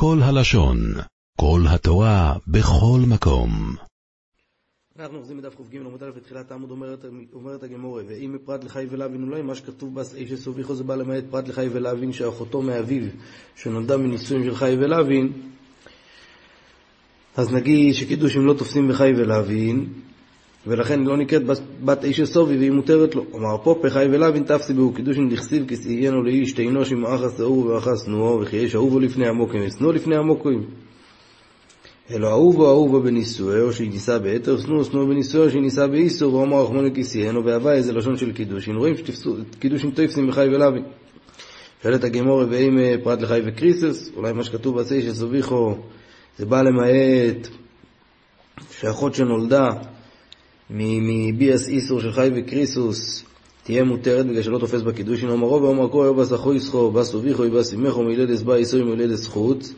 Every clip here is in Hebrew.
כל הלשון, כל התורה, בכל מקום. אנחנו אוחזים בדף ק"ג עמוד א' בתחילת העמוד אומרת, הגמורה ואם מפרט לחי ולהבין אולי מה שכתוב בס איש הסוביכו זה בא למעט פרט לחי ולהבין שאחותו מאביו שנולדה מנישואים של חי ולהבין אז נגיד שקידושים לא תופסים בחי ולהבין ולכן לא נקראת בת איש הסובי והיא מותרת לו. אמר פה פחי ולהבין תפסי בהו קידושין דכסיב כסיינו לאיש תאינו שמאחס אהוב ואחס נועו וכי יש אהובו לפני עמוקים ושנוא לפני עמוקים אלא אהובו אהובו בנישואיו שהיא נישא ביתר, שנוא שנוא בנישואיו שהיא נישא באיסור, ואומר רחמונו כיסיינו, והווה איזה לשון של קידושין. רואים שקידושין תופסים בחי ולוי. שואלת הגמור ואם פרט לחי וקריסוס, אולי מה שכתוב בעשי שסוביכו זה בא למעט שאחות שנולדה מביאס איסור של חי וקריסוס תהיה מותרת בגלל שלא תופס בקידושין, אומרו ואומר כה יובס אחו יסחו, בא סוביכו יבא סימכו מילדס בא איסור מילדס חוץ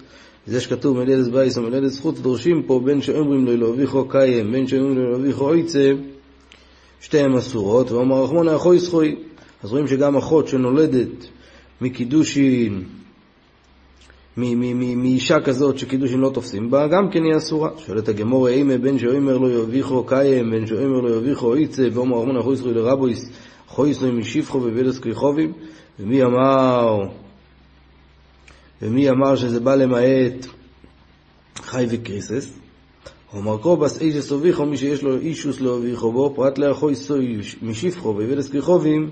זה שכתוב מלדת בייס או מלדת זכות, דורשים פה בין שאומרים לו לאביכו קיים, בין שאומרים לו לאביכו אויצה, שתיהן אסורות, ואומר רחמון האחוי זכוי. אז רואים שגם אחות שנולדת מקידושין, מאישה כזאת שקידושין לא תופסים בה, גם כן היא אסורה. שואלת הגמור, אימה בין שאומר לו יאביכו קיים, בין שאומר לו יאביכו אויצה, ואומר רחמון האחוי זכוי לרבויס, אחוי זכוי משיפחו ובלס כריחובים, ומי אמר ומי אמר שזה בא למעט חי וקריסס? אומר קובס איש סוביכו מי שיש לו אישוס לאוביכו בו פרט לאחוי סוי משיפחו ויבלס כריחובים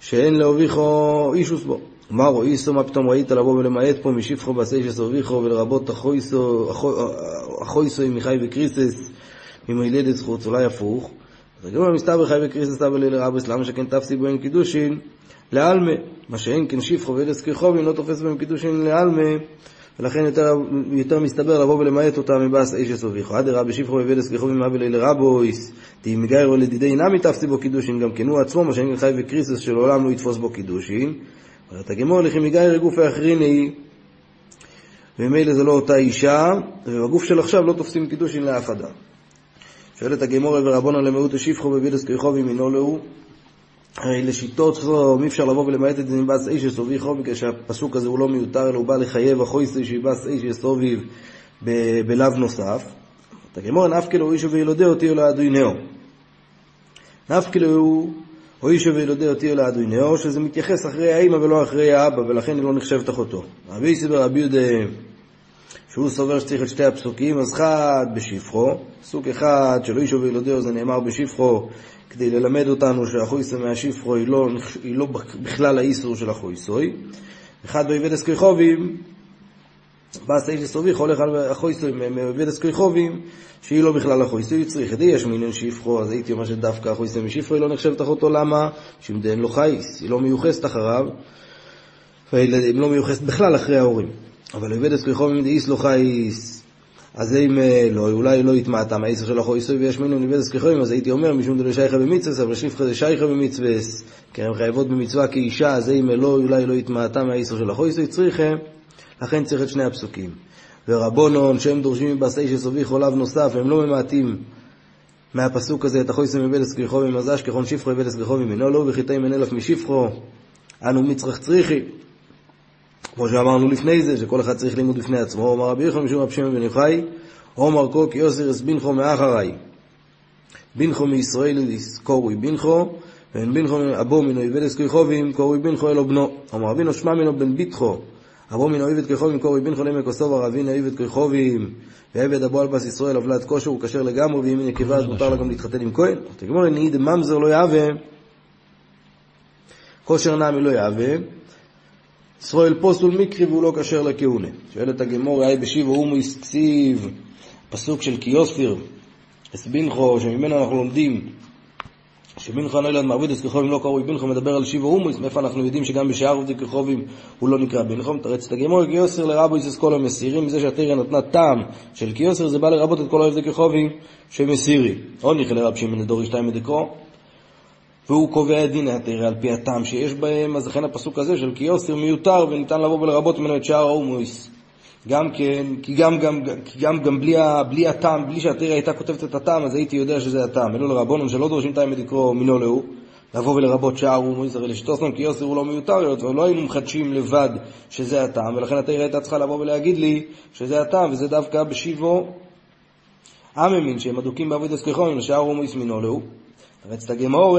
שאין לאוביכו אישוס בו. אמר או איסו מה פתאום ראית לבוא ולמעט פה משיפחו בעשי שסוביכו ולרבות אחוי סוי מחי וקריסס ממילדת זכות אולי הפוך. אז הגמר מסתבר חי וקריסס סתבר ליל רבס למה שכן תפסי אין קידושין לעלמה, מה שאין כן שיפחו ואלס כרחובים לא תופס בהם קידושין לעלמה, ולכן יותר, יותר מסתבר לבוא ולמעט אותה מבאס איש אסוביכו. עד רבי שיפחו ואלס כרחובים מה בליל רבויס, תהי מגיירו לדידי נמי תפסי בו קידושין, גם כן הוא עצמו, מה שאין כן חי וקריסוס שלעולם לא יתפוס בו קידושין. את הגמור לכי מגייר גופי אחריני, וממילא זה לא אותה אישה, ובגוף של עכשיו לא תופסים קידושין לאף אדם. שואלת הגמור ורבונה למיעוט השיפחו בבידס כרחובים אינו להו, הרי לשיטות אי אפשר לבוא ולמעט את זה מבס איש יסוביכו, בגלל שהפסוק הזה הוא לא מיותר, אלא הוא בא לחייב החויסי שיבס איש יסוביב בלאו נוסף. את הגמור נפקלו אישו וילודה אותי או לאדוינאו. נפקלו או אישו וילודה אותי או לאדוינאו, שזה מתייחס אחרי האמא ולא אחרי האבא, ולכן היא לא נחשבת אחותו. רבי סיבר רבי יהודה, שהוא סובר שצריך את שתי הפסוקים, אז חד בשפחו, פסוק אחד שלא אישו וילודהו זה נאמר בשפחו, כדי ללמד אותנו שהחויסה מהשיפרו היא לא, היא לא בכלל האיסור של החויסוי. אחד באיבדס כיכובים, בא סעיף לסוביך הולך על החויסוי מאיבדס כיכובים, שהיא לא בכלל החויסוי, צריך את יש מינון שיפרו, אז הייתי אומר שדווקא החויסה משיפרו היא לא נחשבת אחותו, למה? שמדין לו חייס, היא לא מיוחסת אחריו, והיא לא מיוחסת בכלל אחרי ההורים. אבל איבדס כיכובים דאיס לו חייס, אז אם לא, אולי לא יטמעתה מהעשר של החויסוי ויש מינו ניבדס כחויים, אז הייתי אומר, משום דלו שייכה במצווה, אבל שפחה זה שייכה במצווה, כי הן חייבות במצווה כאישה, אז אם לא, אולי לא יטמעתה מהעשר של החויסוי, צריכה, לכן צריך את שני הפסוקים. ורבונון, שהם דורשים מבעשי שסוביך עולב נוסף, הם לא ממעטים מהפסוק הזה, את החויסוי מבדס כחויים, אז אשכחון שפחו מבדס כחויים, אינו לא, וחיטי מנלף משפחו, אנו מצרך צריכי. כמו שאמרנו לפני זה, שכל אחד צריך לימוד בפני עצמו, אומר רבי יוחנן משום רבי שמעון בן יוחאי, עומר כי יוסרס בינכו מאחריי. בינכו מישראל קורוי בינכו, ואין בינכו אבו מינו יבדס כיכובים, קורוי בינכו אלו בנו. אמר אבינו שמע מינו בן ביטחו, אבו מינו עבד כיכובים, קורוי בינכו לעמק הסובר, אבינו עבד כיכובים, ועבד אבו על בס ישראל, אבלת כושר, הוא כשר לגמרי, ואם נקבה אז מותר לה גם להתחתן עם כהן. תגמור נהיד ממזר לא יהווה, כושר נמי לא יהווה, ישראל פוסול מקרי והוא לא כשר לכהונה. שואלת הגמור, היי בשיבו הומויס כסיב, פסוק של קיוספיר, אסבינכו, שממנו אנחנו לומדים, שבינכו הנוילד מעבידס כחובים לא קרוי בינכו, מדבר על שיבו הומויס, מאיפה אנחנו יודעים שגם בשאר עובדי כחובים הוא לא נקרא בינכו, מתרץ את הגמור, קיוסר לרבויס את כל המסירים, מזה שהתריה נתנה טעם של קיוסר, זה בא לרבות את כל העובדי כחובים שמסירים. עוד נכלל לרב שמעון דורי שתיים מדקרו, והוא קובע את דיני התרא על פי הטעם שיש בהם, אז לכן הפסוק הזה של כי יוסר מיותר וניתן לבוא ולרבות ממנו את שאר ההומויס. גם כן, כי גם, גם, כי גם, גם בלי, בלי הטעם, בלי שהתרא הייתה כותבת את הטעם, אז הייתי יודע שזה הטעם. אלו לרבונון שלא דורשים טעם לקרוא מינו להו, לבוא ולרבות שער ומויס הרי לשתוסנם כי יוסר הוא לא מיותר היות ולא היינו מחדשים לבד שזה הטעם ולכן התרא הייתה צריכה לבוא ולהגיד לי שזה הטעם וזה דווקא בשיבו אממין שהם אדוקים בעבוד הסככון לשער ומויס מינו להו רצת הגמור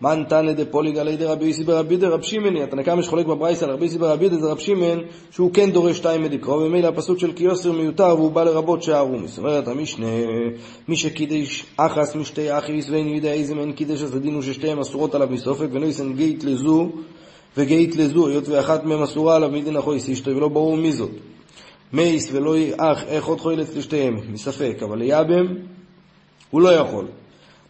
מן תנא דפוליגא לידי רבי יוסי ברבי יהודה רב שמעון, התנא קמא שחולק בברייס על רבי יוסי ברבי זה רב שמעון, שהוא כן דורש שתיים מדקרו, וממילא הפסוק של קיוסר מיותר והוא בא לרבות שער אומיס. אומרת המשנה, מי שקידש אחס משתי אחיס ואין יודע איזה מן קידש אז הדין הוא ששתיהם אסורות עליו מסופק, ונויסן גית לזו וגית לזו, היות ואחת מהן אסורה עליו מדין אחוי אשתו, ולא ברור מי זאת. מייס ולא אח, איך עוד חוילת לשתיהם, מספק, אבל ליאבם הוא לא יכול.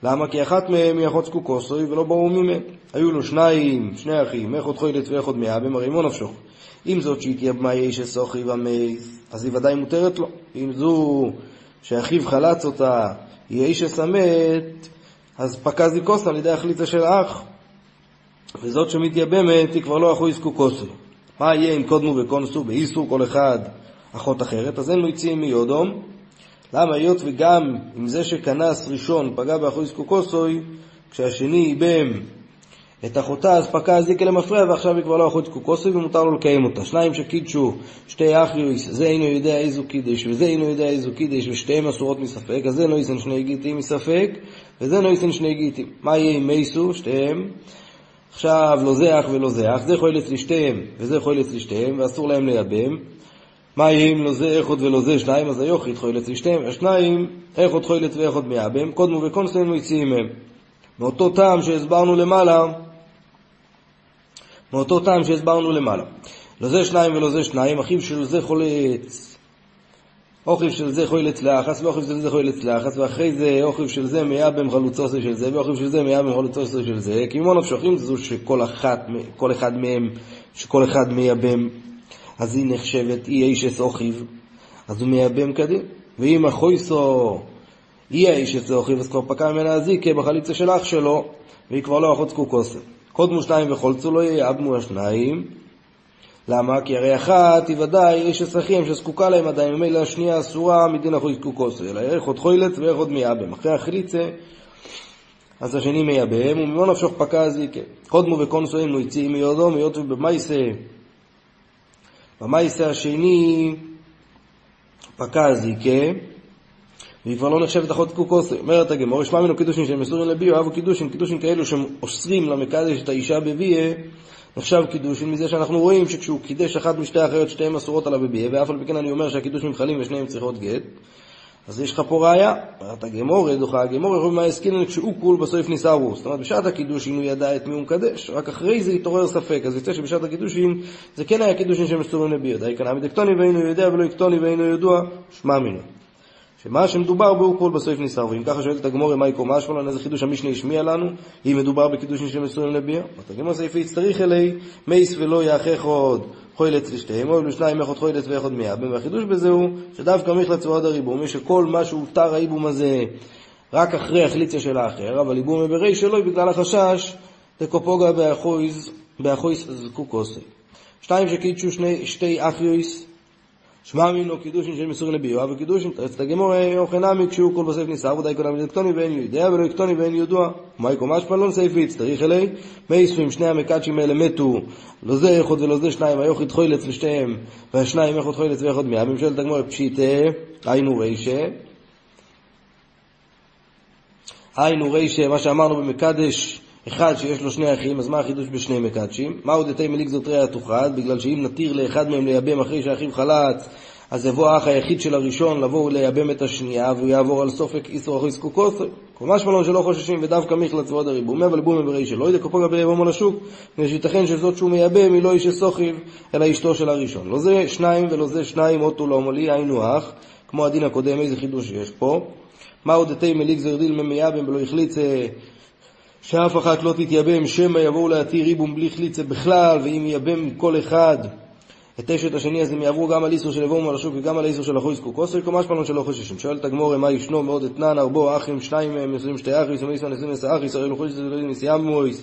למה? כי אחת מהם היא אחות זקוקוסוי ולא ברור ממנו. היו לו שניים, שני אחים, עוד חוילת עוד מאה, במרימו נפשו. אם זאת שהתייבמה יש אסוכי ומייס, אז היא ודאי מותרת לו. אם זו שאחיו חלץ אותה, היא איש אסמת, אז פקע זיקוסה על ידי החליצה של אח. וזאת שמתייבמת היא כבר לא אחוי זקוקוסוי. מה יהיה אם קודמו וקונסו באיסור כל אחד אחות אחרת? אז אין לו יציאים מיודום, למה? היות וגם אם זה שכנס ראשון פגע באחוז קוקוסוי, כשהשני ייבם את אחותה, אז פקע הזיקה למפרע, ועכשיו היא כבר לא אחוז קוקוסוי ומותר לו לקיים אותה. שניים שקידשו שתי אחיוס, זה אינו יודע איזו קידש, וזה אינו יודע איזו קידש, ושתיהם אסורות מספק, אז זה לא יישן שני גיטים מספק, וזה לא יישן שני גיטים. מה יהיה עם מייסו? שתיהם. עכשיו לא זה אח ולא זה אח, זה יכול אצלי שתיהם, וזה יכול אצלי שתיהם, ואסור להם לייבם. מה יהיה אם לא זה איכות ולא זה שניים, אז היוכית חוילת לשתיהם, השניים איכות חוילת ואיכות מייבם, קודמו וקונסטן מוציאים מהם. מאותו טעם שהסברנו למעלה, מאותו טעם שהסברנו למעלה. לא זה שניים ולא זה שניים, אחיו של זה חולץ, אוכיב של זה חוילץ לאחס, ואוכיב של זה חוילץ לאחס, ואחרי זה אוכיב של זה מייבם חלוצוסי של זה, ואוכיב של זה מייבם חלוצוסי של זה, כי מון נפשכים זו שכל אחד מהם, שכל אחד מייבם אז היא נחשבת אי אישס אוכיב, אז הוא מייבם כדין. ואם החויסו אי האישס אוכיב, אז כבר פקע ממנה הזיקה בחליצה של אח שלו, והיא כבר לא אחות זקוקוסת. קודמו שניים וחולצו לא יאבמו השניים. למה? כי הרי אחת היא ודאי איש אחים שזקוקה להם עדיין, ממילא השנייה אסורה מדין אחוי זקוקוסו, אלא איך עוד חוילת ואיך עוד מייבם. אחרי החליצה, אז השני מייבם, וממון נפשוך פקע הזיקה. קודמו וקונסו אינו יציאים מיודו, מיות ובמייסה במאיסה השני פקע הזיקה, והיא כבר לא נחשבת אחות קוקוסי. אומרת הגמור, ישמע ממנו קידושין שהם מסורים לביו, אהבו קידושין, קידושין כאלו שאוסרים למקדש את האישה בביה, נחשב קידושין מזה שאנחנו רואים שכשהוא קידש אחת משתי האחיות שתיהן אסורות עליו בביה, ואף על פי כן אני אומר שהקידושין חלים ושניהם צריכות גט. אז יש לך פה ראיה, אומרת הגמור, דוחה הגמור, יכולים מה הסכינן כשהוא כול בסוף ניסרו. זאת אומרת, בשעת הקידושין הוא ידע את מי הוא מקדש, רק אחרי זה התעורר ספק. אז יוצא שבשעת הקידושין זה כן היה קידושין שמסורים לביוד. די כאן דקטוני ואינו יודע ולא יקטוני ואינו ידוע, שמע מינו. שמה שמדובר בו הוא כל בסוף ניסר, ואם ככה שואלת הגמור מה יקום אשמלון, איזה חידוש המשנה השמיע לנו, אם מדובר בקידושין שמסורים לביו. הגמור סעיף יצטריך אלי, מייס ולא יאחך עוד. חוילץ לשתיהם, או לשניים אחד חוילץ ואחד מייבם, והחידוש בזה הוא שדווקא מחלץ ועוד הריבום, שכל מה שהותר האיבום הזה רק אחרי החליציה של האחר, אבל איבום ברי שלו בגלל החשש באחויז, באחויס זקוקוסי. שתיים שקידשו שתי אחיויס שמע מינו קידושין של מסורים לביוע, וקידושין, את הגמור אוכנמי כשהוא כל בסוף ניסה, ודאי קודם יקטוני ואין יודע ולא יקטוני ואין ידוע. ומאי קומש פלון סייפיץ, צריך אלי, מייספים שני המקדשים האלה מתו, לא זה איכות ולא זה שניים, היוכית חוילץ לשתיהם, והשניים איכות חוילץ ואיכות מאה, ממשלת הגמור פשיטה, היינו רישה. היינו רישה, מה שאמרנו במקדש, אחד שיש לו שני אחים, אז מה החידוש בשני מקדשים? מהו דתי מליק זאת ראיה תוכחד? בגלל שאם נתיר לאחד מהם לייבם אחרי שאחיו חלץ, אז יבוא האח היחיד של הראשון לבוא ולייבם את השנייה, והוא יעבור על סופק איסור אחרי זקוקות. כל מה שמלון שלא חוששים ודווקא מחלץ ועוד הריבומי, אבל בומי ברי שלא ידע כפוגע ביבום לשוק, מפני שייתכן שזאת שהוא מייבם היא לא איש שסוכיב, אלא אשתו של הראשון. לא זה שניים ולא זה שניים, אוטו לא מולי, היינו אח, כמו הדין הקודם, איזה חידוש יש פה. מהו דתי מליק זרדיל ממייבם ולא החליץ שאף אחת לא תתייבם, שמא יבואו להתיר ריבום בלי חליצה בכלל, ואם ייבם כל אחד את אשת השני, אז הם יעברו גם על איסור של יבואו על וגם על איסור של אחוי סקוקוסו, כלומר שפלון שלא חוששים. שואלת הגמור, מה ישנו מאוד אתנן, ארבו אחים, שניים מהם נשואים שתי אחים, סמי נשואים עשר אחים, הרי לוחש נסיעם מויס.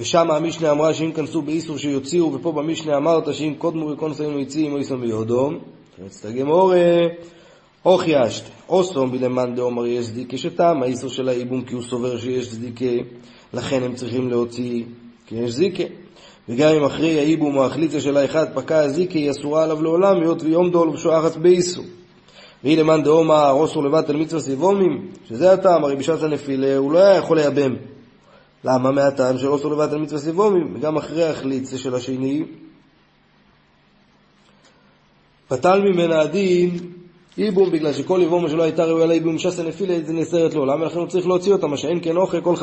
ושם המשנה אמרה שאם כנסו באיסור שיוציאו, ופה במשנה אמרת שאם קודמו וקונסאים יציאים או יסום ביודום. הגמור, הוכיאשת, אוסום בלמאן דאמר יש צדיקה שטעם, האיסור של האיבום כי הוא סובר שיש צדיקה, לכן הם צריכים להוציא, כי יש זיקה. וגם אם אחרי האיבום או החליצה של האחד פקע הזיקה, היא אסורה עליו לעולם, היות ויום דול ושואחת באיסור. והיא למאן דאומר אוסו לבטל מצווה סיבומים, שזה הטעם, הרי בשעת הנפילה הוא לא היה יכול לייבם. למה? מהטעם של אוסו לבטל מצווה סיבומים, וגם אחרי החליצה של השני, פתל ממנה הדין איבום, בגלל שכל יבומה שלא הייתה ראויה לאיבום שסה נפילה, זה נאסרת לעולם, ולכן הוא צריך להוציא אותה, מה שאין כן אוכל, כל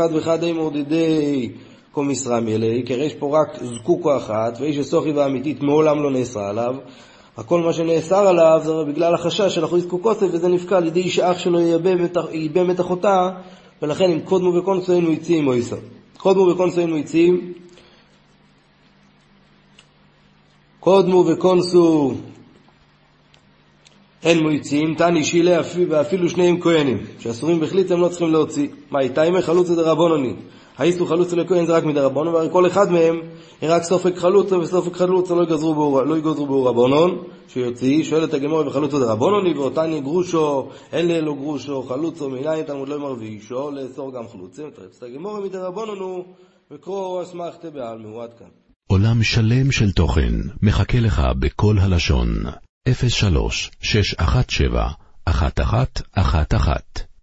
מעודדי כל משרה מלאי, כי הרי יש פה רק זקוקו אחת, ואיש הסוכי והאמיתית מעולם לא נאסר עליו. הכל מה שנאסר עליו זה בגלל החשש של אחוז קוקוסף, וזה נפקע על ידי שאח שלו ייבם את אחותה, ולכן אם קודמו וקונסו היינו יצאים או איסר. קודמו וקונסו היינו יצאים, קודמו וקונסו אין מויצים, תני שילה ואפילו שניהם כהנים, שאסורים בחליץ הם לא צריכים להוציא. מה איתה אם חלוצה דרבונוני? האיסו חלוצה לכהן זה רק מדרבונון, והרי כל אחד מהם היא רק סופק חלוצה, וסופק חלוצה לא יגזרו בו, לא רבונון, שיוציא, שואלת הגמור וחלוצה דרבונוני, ואותני גרושו, אין לאלו גרושו, חלוצו, מניין תלמוד לא מרווישו, לאסור גם חלוצים, תרצת הגמור מדרבונונו, וקרוא אסמכתה בעלמהו, עד כאן. עולם שלם של תוכן מחכה לך בכל הלשון. 03 617 1111